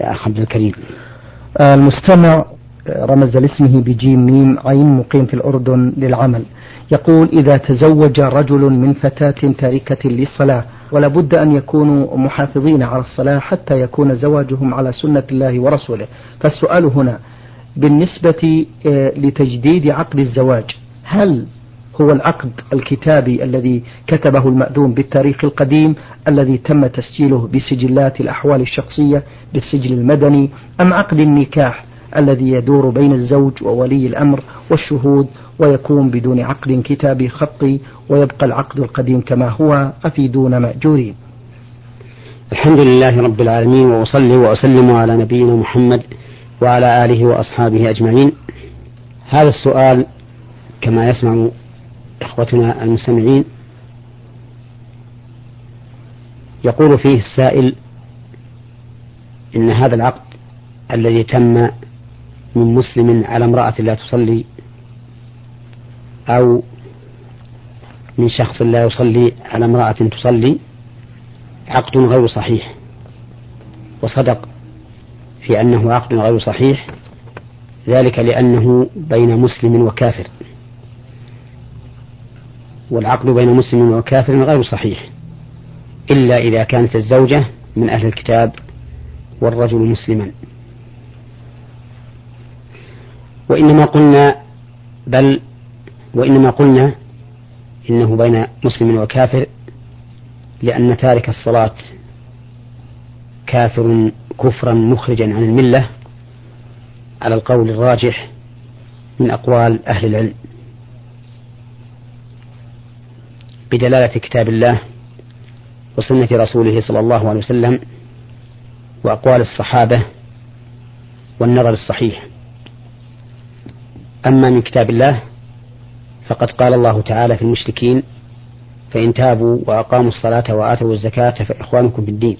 يا أخ عبد الكريم. المستمع رمز لاسمه بجيم ميم عين مقيم في الأردن للعمل. يقول إذا تزوج رجل من فتاة تاركة للصلاة ولا بد أن يكونوا محافظين على الصلاة حتى يكون زواجهم على سنة الله ورسوله. فالسؤال هنا بالنسبة آه، لتجديد عقد الزواج هل هو العقد الكتابي الذي كتبه المأذون بالتاريخ القديم الذي تم تسجيله بسجلات الأحوال الشخصية بالسجل المدني أم عقد النكاح الذي يدور بين الزوج وولي الأمر والشهود ويكون بدون عقد كتابي خطي ويبقى العقد القديم كما هو أفيدون مأجورين. الحمد لله رب العالمين وأصلي وأسلم على نبينا محمد وعلى آله وأصحابه أجمعين. هذا السؤال كما يسمع إخوتنا المستمعين. يقول فيه السائل إن هذا العقد الذي تم من مسلم على امرأة لا تصلي أو من شخص لا يصلي على امرأة تصلي عقد غير صحيح. وصدق في أنه عقد غير صحيح. ذلك لأنه بين مسلم وكافر. والعقد بين مسلم وكافر غير صحيح إلا إذا كانت الزوجة من أهل الكتاب والرجل مسلما. وإنما قلنا بل وإنما قلنا إنه بين مسلم وكافر لأن تارك الصلاة كافر كفرا مخرجا عن الملة على القول الراجح من أقوال أهل العلم. بدلالة كتاب الله وسنة رسوله صلى الله عليه وسلم وأقوال الصحابة والنظر الصحيح. أما من كتاب الله فقد قال الله تعالى في المشركين فإن تابوا وأقاموا الصلاة وآتوا الزكاة فإخوانكم في الدين.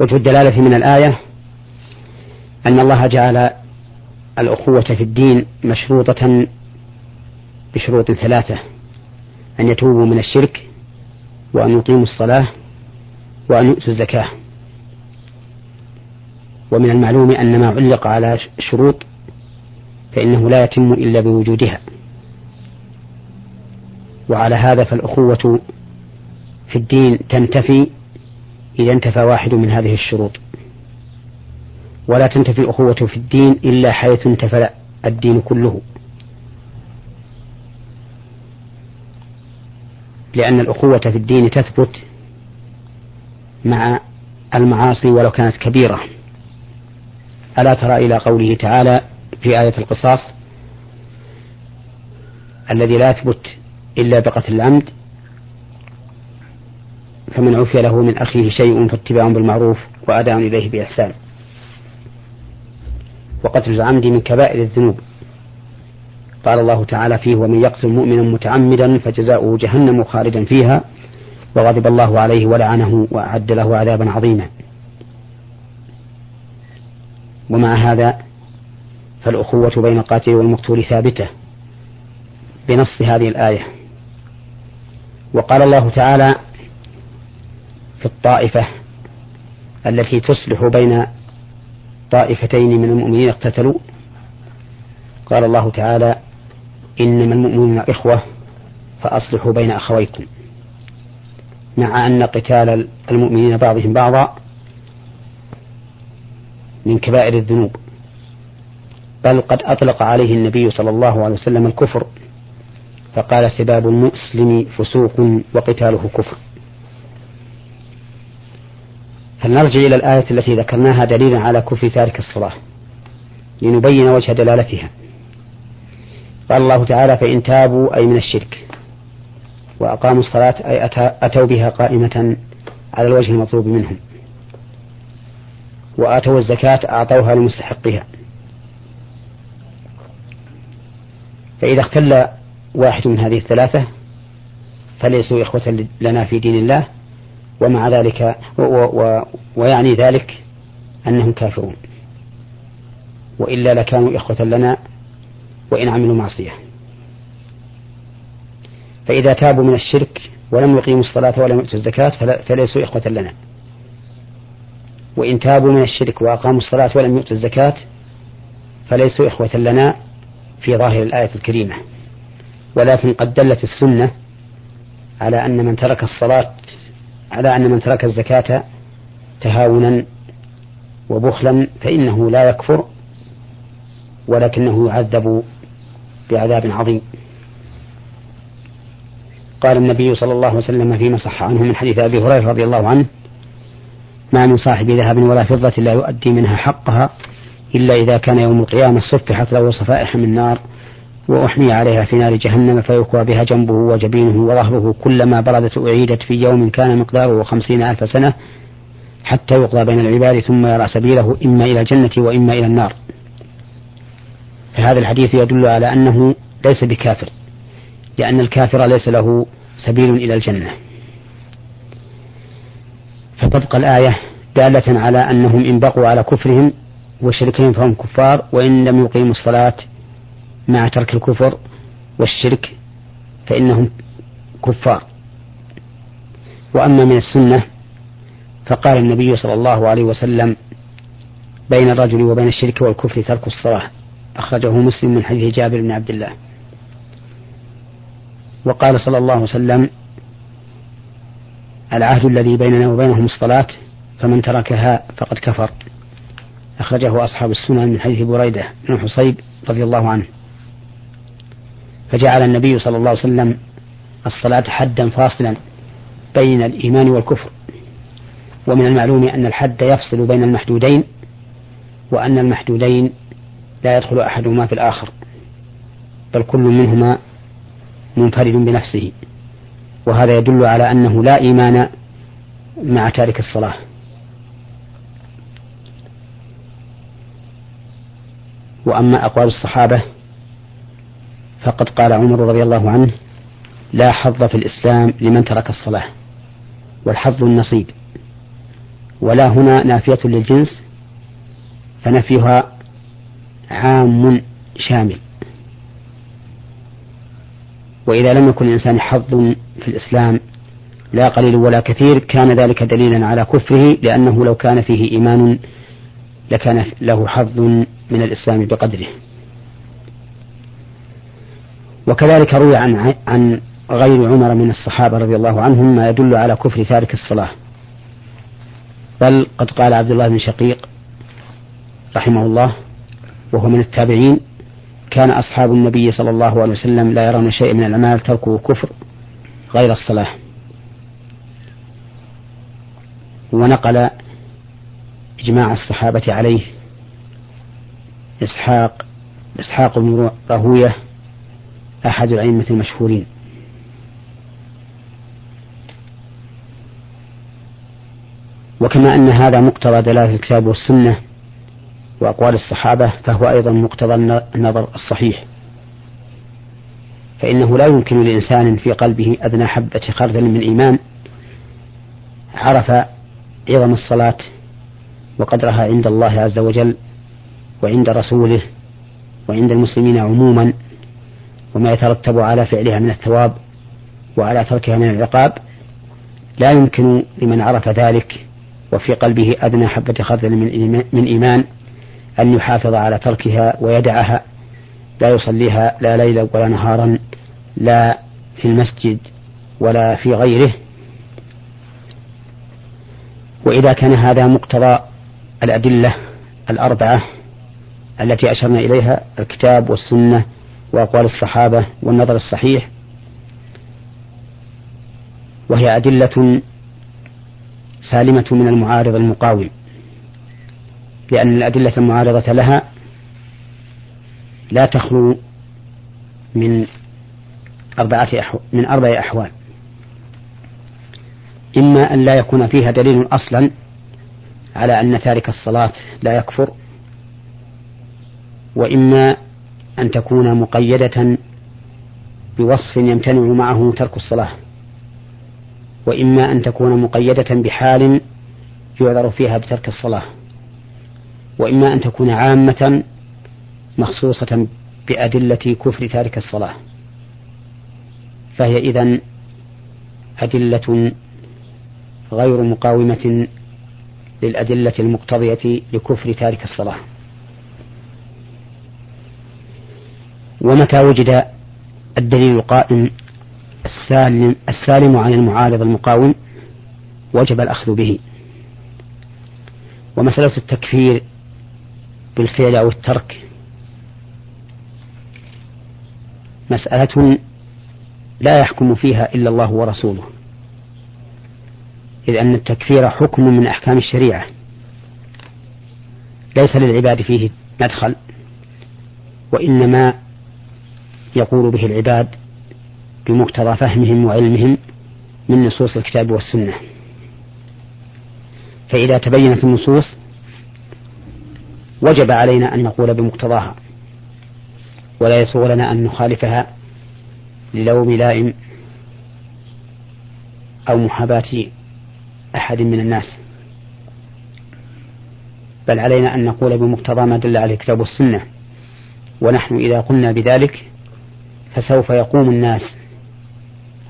وجه الدلالة من الآية أن الله جعل الأخوة في الدين مشروطة بشروط ثلاثة أن يتوبوا من الشرك وأن يقيموا الصلاة وأن يؤتوا الزكاة. ومن المعلوم أن ما علق على شروط فإنه لا يتم إلا بوجودها. وعلى هذا فالأخوة في الدين تنتفي إذا انتفى واحد من هذه الشروط. ولا تنتفي الأخوة في الدين إلا حيث انتفى الدين كله. لأن الأخوة في الدين تثبت مع المعاصي ولو كانت كبيرة. ألا ترى إلى قوله تعالى في آية القصاص الذي لا يثبت إلا بقتل العمد فمن عفي له من أخيه شيء فاتباع بالمعروف وأداء إليه بإحسان. وقتل العمد من كبائر الذنوب. قال الله تعالى فيه ومن يقتل مؤمنا متعمدا فجزاؤه جهنم خالدا فيها وغضب الله عليه ولعنه وأعد له عذابا عظيما. ومع هذا فالأخوة بين القاتل والمقتول ثابتة بنص هذه الآية. وقال الله تعالى في الطائفة التي تصلح بين طائفتين من المؤمنين اقتتلوا. قال الله تعالى إنما المؤمنون إخوة فأصلحوا بين أخويكم. مع أن قتال المؤمنين بعضهم بعضا من كبائر الذنوب بل قد أطلق عليه النبي صلى الله عليه وسلم الكفر فقال سباب المسلم فسوق وقتاله كفر. فلنرجع إلى الآية التي ذكرناها دليلا على كفر تارك الصلاة لنبين وجه دلالتها. قال الله تعالى فإن تابوا أي من الشرك وأقاموا الصلاة أي أتوا بها قائمة على الوجه المطلوب منهم وآتوا الزكاة أعطوها لمستحقها فإذا اختل واحد من هذه الثلاثة فليسوا إخوة لنا في دين الله ومع ذلك و و ويعني ذلك أنهم كافرون. وإلا لكانوا إخوة لنا وإن عملوا معصية. فإذا تابوا من الشرك ولم يقيموا الصلاة ولم يؤتوا الزكاة فليسوا إخوة لنا. وإن تابوا من الشرك وأقاموا الصلاة ولم يؤتوا الزكاة فليسوا إخوة لنا في ظاهر الآية الكريمة. ولكن قد دلت السنة على أن من ترك الصلاة على أن من ترك الزكاة تهاونا وبخلا فإنه لا يكفر ولكنه يعذب بعذاب عظيم. قال النبي صلى الله عليه وسلم فيما صح عنه من حديث أبي هريرة رضي الله عنه ما من صاحب ذهب ولا فضة لا يؤدي منها حقها إلا إذا كان يوم القيامة صفحت له صفائح من نار وأحمي عليها في نار جهنم فيكوى بها جنبه وجبينه وظهره كلما بردت أعيدت في يوم كان مقداره خمسين ألف سنة حتى يقضى بين العباد ثم يرى سبيله إما إلى الجنة وإما إلى النار. فهذا الحديث يدل على أنه ليس بكافر لأن الكافر ليس له سبيل إلى الجنة. فتبقى الآية دالة على أنهم إن بقوا على كفرهم وشركهم فهم كفار وإن لم يقيموا الصلاة مع ترك الكفر والشرك فإنهم كفار. وأما من السنة فقال النبي صلى الله عليه وسلم بين الرجل وبين الشرك والكفر ترك الصلاة. أخرجه مسلم من حديث جابر بن عبد الله. وقال صلى الله عليه وسلم العهد الذي بيننا وبينهم الصلاة فمن تركها فقد كفر. أخرجه أصحاب السنن من حديث بريدة بن حصيب رضي الله عنه. فجعل النبي صلى الله عليه وسلم الصلاة حدا فاصلا بين الإيمان والكفر. ومن المعلوم أن الحد يفصل بين المحدودين وأن المحدودين لا يدخل أحدهما في الآخر بل كل منهما منفرد بنفسه وهذا يدل على أنه لا إيمان مع تارك الصلاة. وأما أقوال الصحابة فقد قال عمر رضي الله عنه لا حظ في الإسلام لمن ترك الصلاة والحظ النصيب ولا هنا نافية للجنس فنفيها عام شامل. وإذا لم يكن الإنسان حظ في الإسلام لا قليل ولا كثير كان ذلك دليلا على كفره لأنه لو كان فيه إيمان لكان له حظ من الإسلام بقدره. وكذلك روي عن عن غير عمر من الصحابة رضي الله عنهم ما يدل على كفر تارك الصلاة. بل قد قال عبد الله بن شقيق رحمه الله وهو من التابعين كان أصحاب النبي صلى الله عليه وسلم لا يرون شيء من الأعمال تركه كفر غير الصلاة. ونقل إجماع الصحابة عليه إسحاق إسحاق بن راهوية أحد الأئمة المشهورين. وكما أن هذا مقتضى دلالة الكتاب والسنة وأقوال الصحابة فهو أيضا مقتضى النظر الصحيح. فإنه لا يمكن لإنسان في قلبه أدنى حبة خردل من إيمان عرف عظم الصلاة وقدرها عند الله عز وجل وعند رسوله وعند المسلمين عموما وما يترتب على فعلها من الثواب وعلى تركها من العقاب. لا يمكن لمن عرف ذلك وفي قلبه أدنى حبة خردل من إيمان أن يحافظ على تركها ويدعها لا يصليها لا ليلا ولا نهارا لا في المسجد ولا في غيره. وإذا كان هذا مقتضى الأدلة الأربعة التي أشرنا إليها الكتاب والسنة وأقوال الصحابة والنظر الصحيح وهي أدلة سالمة من المعارض المقاوم. لأن الأدلة المعارضة لها لا تخلو من أربعة. من أربع أحوال إما أن لا يكون فيها دليل أصلا على أن تارك الصلاة لا يكفر وإما أن تكون مقيدة بوصف يمتنع معه ترك الصلاة وإما أن تكون مقيدة بحال يعذر فيها بترك الصلاة وإما أن تكون عامة مخصوصة بأدلة كفر تارك الصلاة. فهي إذن أدلة غير مقاومة للأدلة المقتضية لكفر تارك الصلاة. ومتى وجد الدليل القائم السالم, السالم عن المعارض المقاوم؟ وجب الأخذ به. ومسألة التكفير بالفعل أو الترك. مسألة لا يحكم فيها إلا الله ورسوله. إذ أن التكفير حكم من أحكام الشريعة. ليس للعباد فيه مدخل وإنما يقول به العباد بمقتضى فهمهم وعلمهم من نصوص الكتاب والسنة. فإذا تبينت النصوص وجب علينا أن نقول بمقتضاها. ولا يسوغ لنا أن نخالفها للوم لائم أو محاباة أحد من الناس. بل علينا أن نقول بمقتضى ما دل عليه الكتاب والسنة. ونحن إذا قلنا بذلك فسوف يقوم الناس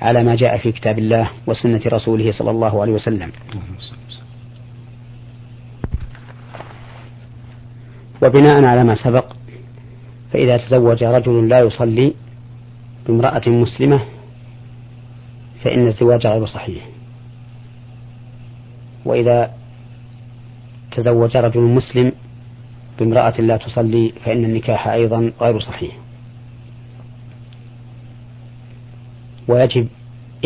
على ما جاء في كتاب الله وسنة رسوله صلى الله عليه وسلم. وبناء على ما سبق فإذا تزوج رجل لا يصلي بامرأة مسلمة فإن الزواج غير صحيح. وإذا تزوج رجل مسلم بامرأة لا تصلي فإن النكاح أيضا غير صحيح. ويجب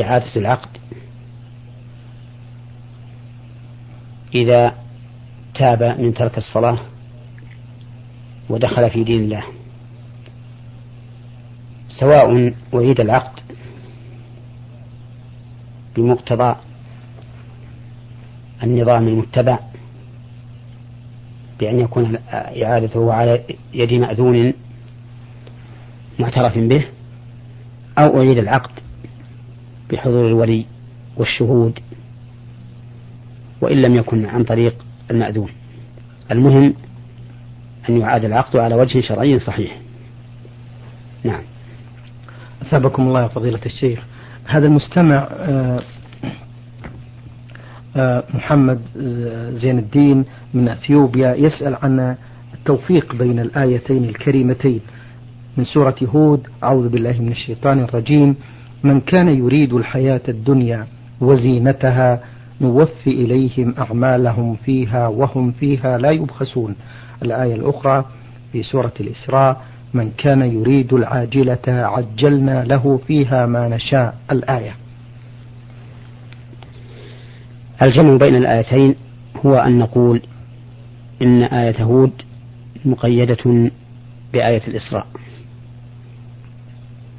إعادة العقد إذا تاب من ترك الصلاة ودخل في دين الله. سواء أعيد العقد بمقتضى النظام المتبع بأن يكون إعادته على يد مأذون معترف به أو أعيد العقد بحضور الولي والشهود وإن لم يكن عن طريق المأذون. المهم أن يعاد العقد على وجه شرعي صحيح. نعم. أثابكم الله يا فضيلة الشيخ. هذا المستمع آه، آه، محمد زين الدين من أثيوبيا يسأل عن التوفيق بين الآيتين الكريمتين من سورة هود. أعوذ بالله من الشيطان الرجيم. من كان يريد الحياة الدنيا وزينتها نوفي إليهم أعمالهم فيها وهم فيها لا يبخسون. الآية الأخرى في سورة الإسراء من كان يريد العاجلة عجلنا له فيها ما نشاء. الآية. الجمع بين الآيتين هو أن نقول إن آية هود مقيدة بآية الإسراء.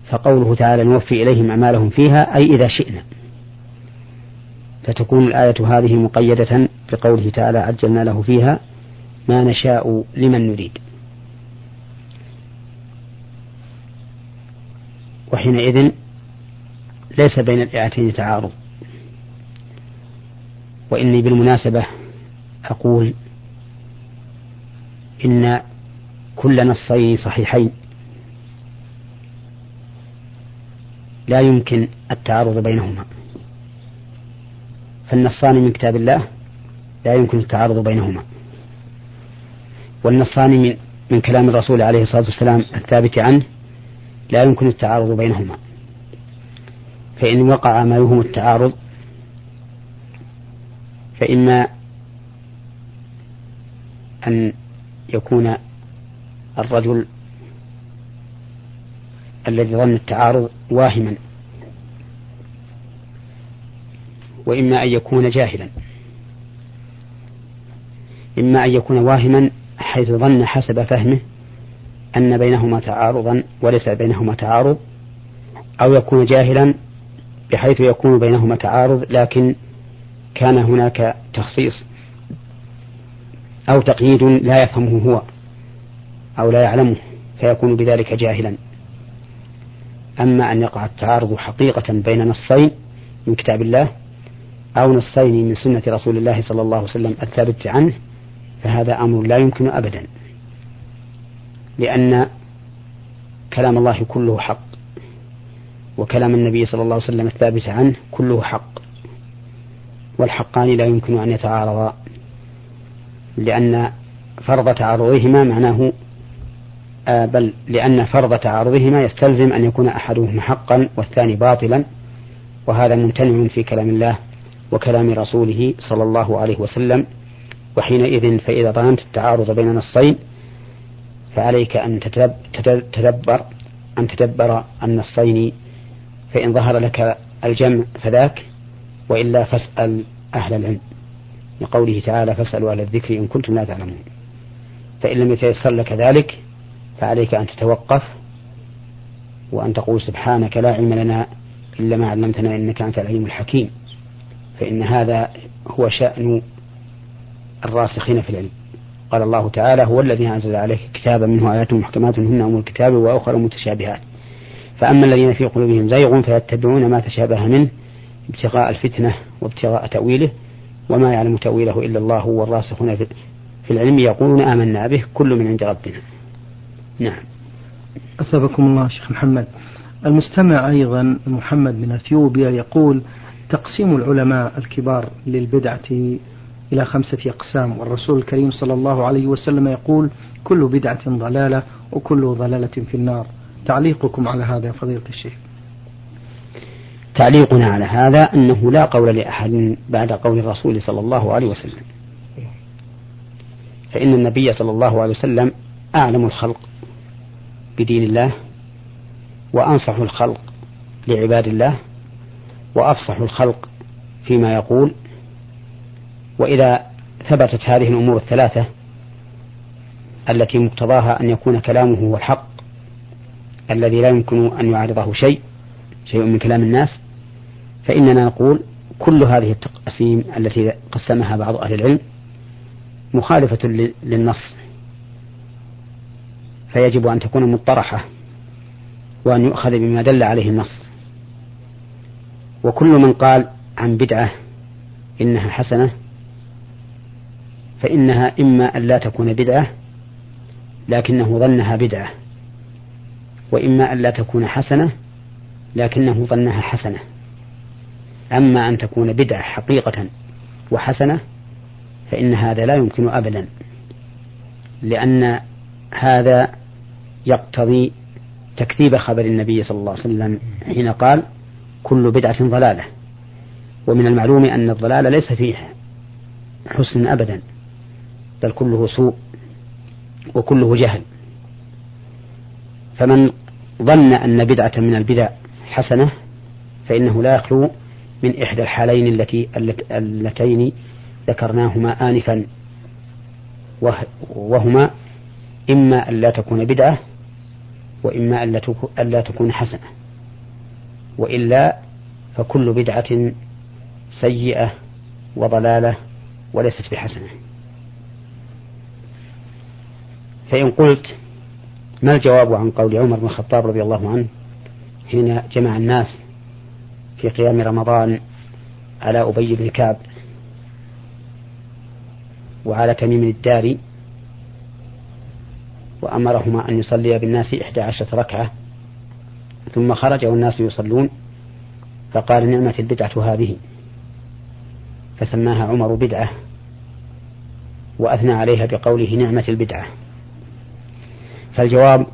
فقوله تعالى نوفي إليهم أعمالهم فيها أي إذا شئنا. فتكون الآية هذه مقيدة بقوله تعالى عجلنا له فيها ما نشاء لمن نريد. وحينئذ ليس بين الآيتين تعارض. وإني بالمناسبة أقول إن كل نصين صحيحين. لا يمكن التعارض بينهما. فالنصان من كتاب الله لا يمكن التعارض بينهما. والنصان من من كلام الرسول عليه الصلاة والسلام الثابت عنه لا يمكن التعارض بينهما. فإن وقع ما يوهم التعارض فإما أن يكون الرجل الذي ظن التعارض واهما. وإما أن يكون جاهلا. إما أن يكون واهما حيث ظن حسب فهمه أن بينهما تعارضا وليس بينهما تعارض أو يكون جاهلا بحيث يكون بينهما تعارض لكن كان هناك تخصيص أو تقييد لا يفهمه هو أو لا يعلمه فيكون بذلك جاهلا. أما أن يقع التعارض حقيقة بين نصين من كتاب الله أو نصين من سنة رسول الله صلى الله عليه وسلم الثابت عنه فهذا أمر لا يمكن أبدا. لأن كلام الله كله حق وكلام النبي صلى الله عليه وسلم الثابت عنه كله حق. والحقان لا يمكن أن يتعارضا لأن فرض تعارضهما معناه آه بل لأن فرض تعارضهما يستلزم أن يكون أحدهما حقا والثاني باطلا وهذا ممتنع في كلام الله وكلام رسوله صلى الله عليه وسلم وحينئذ فإذا ظننت التعارض بين نصين فعليك أن تدبر أن تدبر النصين فإن ظهر لك الجمع فذاك وإلا فاسأل أهل العلم. لقوله تعالى فاسألوا أهل الذكر إن كنتم لا تعلمون فإن لم يتيسر لك ذلك فعليك أن تتوقف وأن تقول سبحانك لا علم لنا إلا ما علمتنا إنك أنت العليم الحكيم. فإن هذا هو شأن الراسخين في العلم. قال الله تعالى هو الذي أنزل عليك كتابا منه آيات محكمات هن أم الكتاب وأخر متشابهات. فأما الذين في قلوبهم زيغ فيتبعون ما تشابه منه ابتغاء الفتنة وابتغاء تأويله وما يعلم تأويله إلا الله والراسخون في العلم يقولون آمنا به كل من عند ربنا. نعم. أثابكم الله شيخ محمد. المستمع أيضا محمد من أثيوبيا يقول تقسيم العلماء الكبار للبدعة إلى خمسة أقسام. والرسول الكريم صلى الله عليه وسلم يقول كل بدعة ضلالة وكل ضلالة في النار. تعليقكم على هذا يا فضيلة الشيخ. تعليقنا على هذا أنه لا قول لأحد بعد قول الرسول صلى الله عليه وسلم. فإن النبي صلى الله عليه وسلم أعلم الخلق بدين الله وأنصح الخلق لعباد الله وأفصح الخلق فيما يقول. وإذا ثبتت هذه الأمور الثلاثة التي مقتضاها أن يكون كلامه هو الحق الذي لا يمكن أن يعارضه شيء شيء من كلام الناس فإننا نقول كل هذه التقسيم التي قسمها بعض أهل العلم مخالفة للنص. فيجب أن تكون مطرحة وأن يؤخذ بما دل عليه النص. وكل من قال عن بدعة إنها حسنة فإنها إما أن لا تكون بدعة لكنه ظنها بدعة وإما أن لا تكون حسنة لكنه ظنها حسنة. أما أن تكون بدعة حقيقة وحسنة فإن هذا لا يمكن أبدا لأن هذا يقتضي تكذيب خبر النبي صلى الله عليه وسلم حين قال كل بدعة ضلالة. ومن المعلوم أن الضلال ليس فيه حسن أبدا بل كله سوء وكله جهل. فمن ظن أن بدعة من البدع حسنة فإنه لا يخلو من إحدى الحالين التي اللتين ذكرناهما آنفا. وهما إما أن لا تكون بدعة وإما أن لا تكون حسنة. وإلا فكل بدعة سيئة وضلالة وليست بحسنة. فإن قلت ما الجواب عن قول عمر بن الخطاب رضي الله عنه حين جمع الناس في قيام رمضان على أبي بن كعب وعلى تميم الداري وأمرهما أن يصليا بالناس إحدى عشرة ركعة ثم خرج والناس يصلون فقال نعمة البدعة هذه. فسماها عمر بدعة وأثنى عليها بقوله نعمة البدعة. فالجواب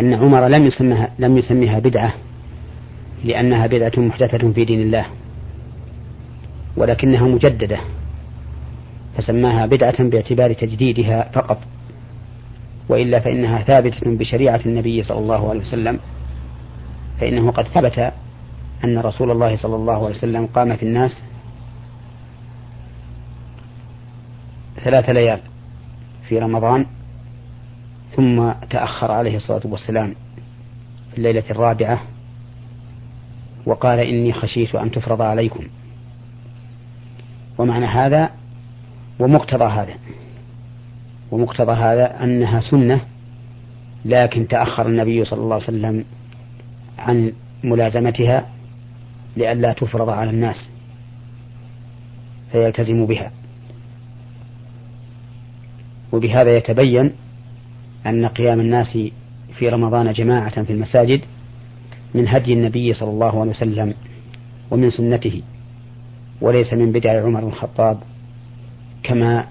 أن عمر لم يسمها لم يسميها بدعة لأنها بدعة محدثة في دين الله ولكنها مجددة فسماها بدعة باعتبار تجديدها فقط وإلا فإنها ثابتة بشريعة النبي صلى الله عليه وسلم فإنه قد ثبت أن رسول الله صلى الله عليه وسلم قام في الناس ثلاث ليال في رمضان ثم تأخر عليه الصلاة والسلام في الليلة الرابعة وقال إني خشيت أن تفرض عليكم. ومعنى هذا ومقتضى هذا ومقتضى هذا أنها سنة لكن تأخر النبي صلى الله عليه وسلم عن ملازمتها لئلا تفرض على الناس فيلتزم بها. وبهذا يتبين أن قيام الناس في رمضان جماعة في المساجد من هدي النبي صلى الله عليه وسلم ومن سنته وليس من بدع عمر الخطاب كما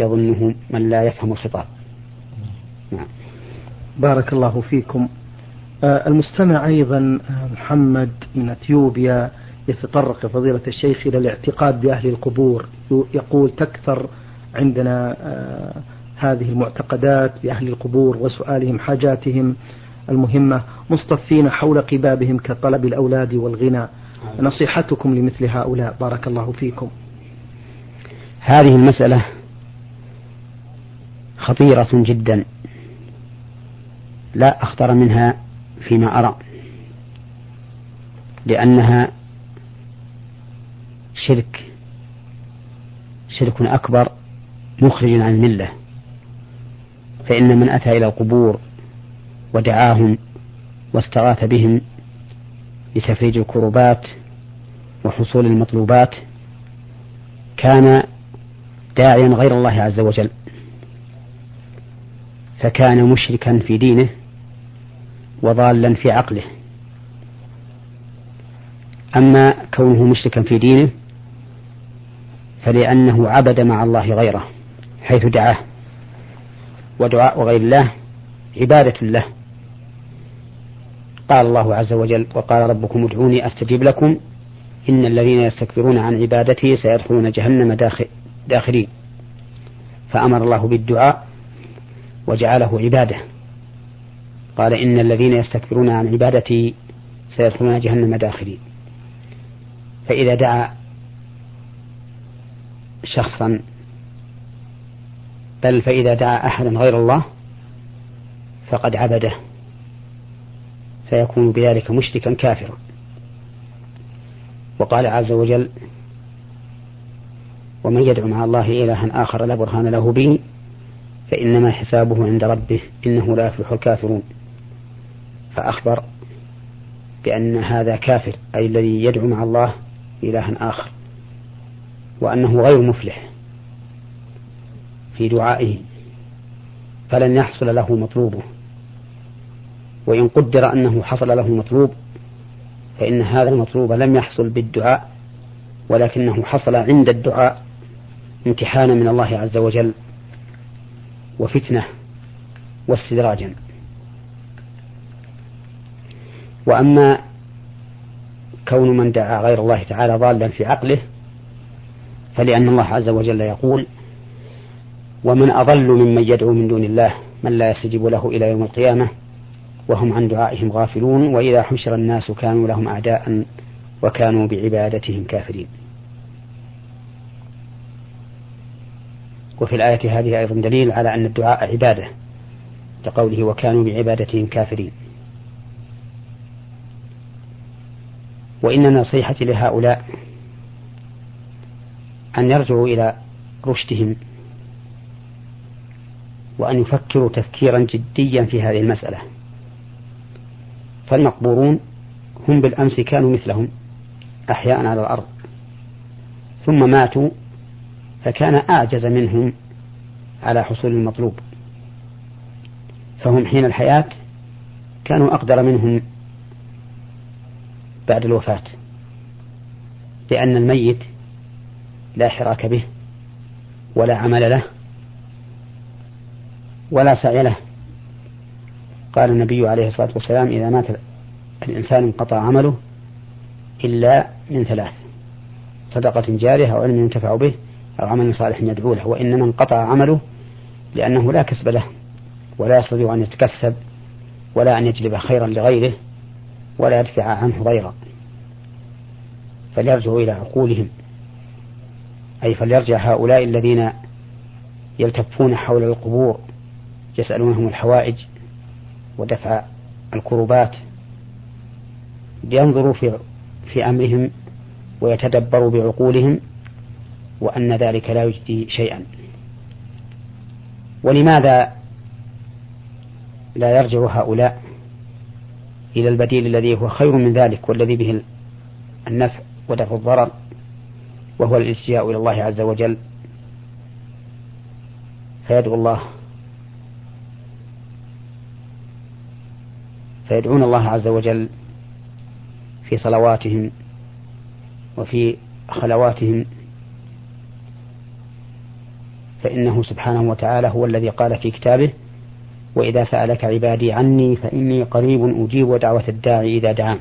يظنه من لا يفهم الخطاب. نعم. بارك الله فيكم. المستمع أيضا آه، محمد من أثيوبيا يتطرق فضيلة الشيخ إلى الاعتقاد بأهل القبور. يقول تكثر عندنا آه، هذه المعتقدات بأهل القبور وسؤالهم حاجاتهم المهمة مصطفين حول قبابهم كطلب الأولاد والغنى. نصيحتكم لمثل هؤلاء. بارك الله فيكم. هذه المسألة خطيرة جدا. لا أخطر منها فيما أرى. لأنها شرك شرك أكبر مخرج عن الملة. فإن من أتى إلى القبور ودعاهم واستغاث بهم لتفريج الكربات وحصول المطلوبات كان داعيا غير الله عز وجل فكان مشركا في دينه وضالا في عقله. أما كونه مشركا في دينه فلأنه عبد مع الله غيره حيث دعاه ودعاء غير الله عبادة له. قال الله عز وجل وقال ربكم ادعوني أستجب لكم إن الذين يستكبرون عن عبادتي سيدخلون جهنم داخل داخلين فأمر الله بالدعاء وجعله عبادة. قال إن الذين يستكبرون عن عبادتي سيدخلون جهنم داخلين. فإذا دعا شخصا بل فإذا دعا أحدا غير الله فقد عبده فيكون بذلك مشركا كافرا. وقال عز وجل ومن يدعو مع الله إلها آخر لا برهان له به فإنما حسابه عند ربه إنه لا يفلح الكافرون. فأخبر بأن هذا كافر أي الذي يدعو مع الله إلها آخر وأنه غير مفلح في دعائه فلن يحصل له مطلوبه. وإن قدر أنه حصل له مطلوب فإن هذا المطلوب لم يحصل بالدعاء ولكنه حصل عند الدعاء امتحانا من الله عز وجل وفتنة واستدراجا. وأما كون من دعا غير الله تعالى ضالا في عقله فلأن الله عز وجل يقول ومن أضل ممن يدعو من دون الله من لا يستجيب له إلى يوم القيامة وهم عن دعائهم غافلون وإذا حشر الناس كانوا لهم أعداء وكانوا بعبادتهم كافرين. وفي الآية هذه أيضا دليل على أن الدعاء عبادة لقوله وكانوا بعبادتهم كافرين. وإن نصيحتي لهؤلاء أن يرجعوا إلى رشدهم وأن يفكروا تفكيرا جديا في هذه المسألة. فالمقبورون هم بالأمس كانوا مثلهم أحياء على الأرض. ثم ماتوا فكان أعجز منهم على حصول المطلوب. فهم حين الحياة كانوا أقدر منهم بعد الوفاة لأن الميت لا حراك به ولا عمل له ولا سعي له. قال النبي عليه الصلاة والسلام إذا مات الإنسان انقطع عمله إلا من ثلاث صدقة جارية أو علم ينتفع به أو عمل صالح يدعو له وإنما انقطع عمله لأنه لا كسب له ولا يستطيع أن يتكسب ولا أن يجلب خيرا لغيره ولا يدفع عنه ضيرا فليرجعوا إلى عقولهم. أي فليرجع هؤلاء الذين يلتفون حول القبور يسألونهم الحوائج ودفع الكربات لينظروا في في أمرهم ويتدبروا بعقولهم وأن ذلك لا يجدي شيئا. ولماذا لا يرجع هؤلاء؟ إلى البديل الذي هو خير من ذلك والذي به النفع ودفع الضرر وهو الإلتجاء إلى الله عز وجل. فيدعو الله فيدعون الله عز وجل في صلواتهم وفي خلواتهم. فإنه سبحانه وتعالى هو الذي قال في كتابه وإذا سألك عبادي عني فإني قريب أجيب دعوة الداعي إذا دعان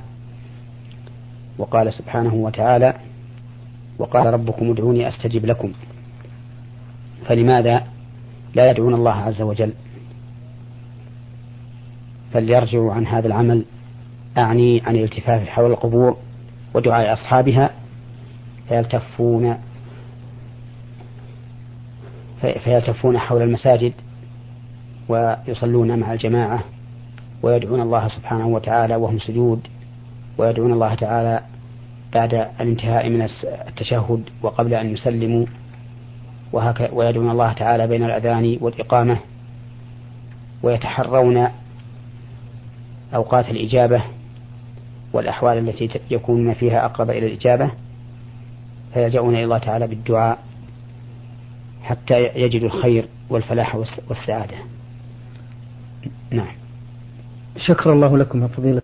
وقال سبحانه وتعالى وقال ربكم ادعوني أستجب لكم. فلماذا لا يدعون الله عز وجل؟ فليرجعوا عن هذا العمل أعني عن الالتفاف حول القبور ودعاء أصحابها فيلتفون فيلتفون حول المساجد ويصلون مع الجماعة ويدعون الله سبحانه وتعالى وهم سجود ويدعون الله تعالى بعد الانتهاء من التشهد وقبل أن يسلموا ويدعون الله تعالى بين الأذان والإقامة ويتحرون أوقات الإجابة والأحوال التي يكونون فيها أقرب إلى الإجابة فيلجؤون إلى الله تعالى بالدعاء حتى يجدوا الخير والفلاح والسعادة. نعم. شكر الله لكم يا فضيلة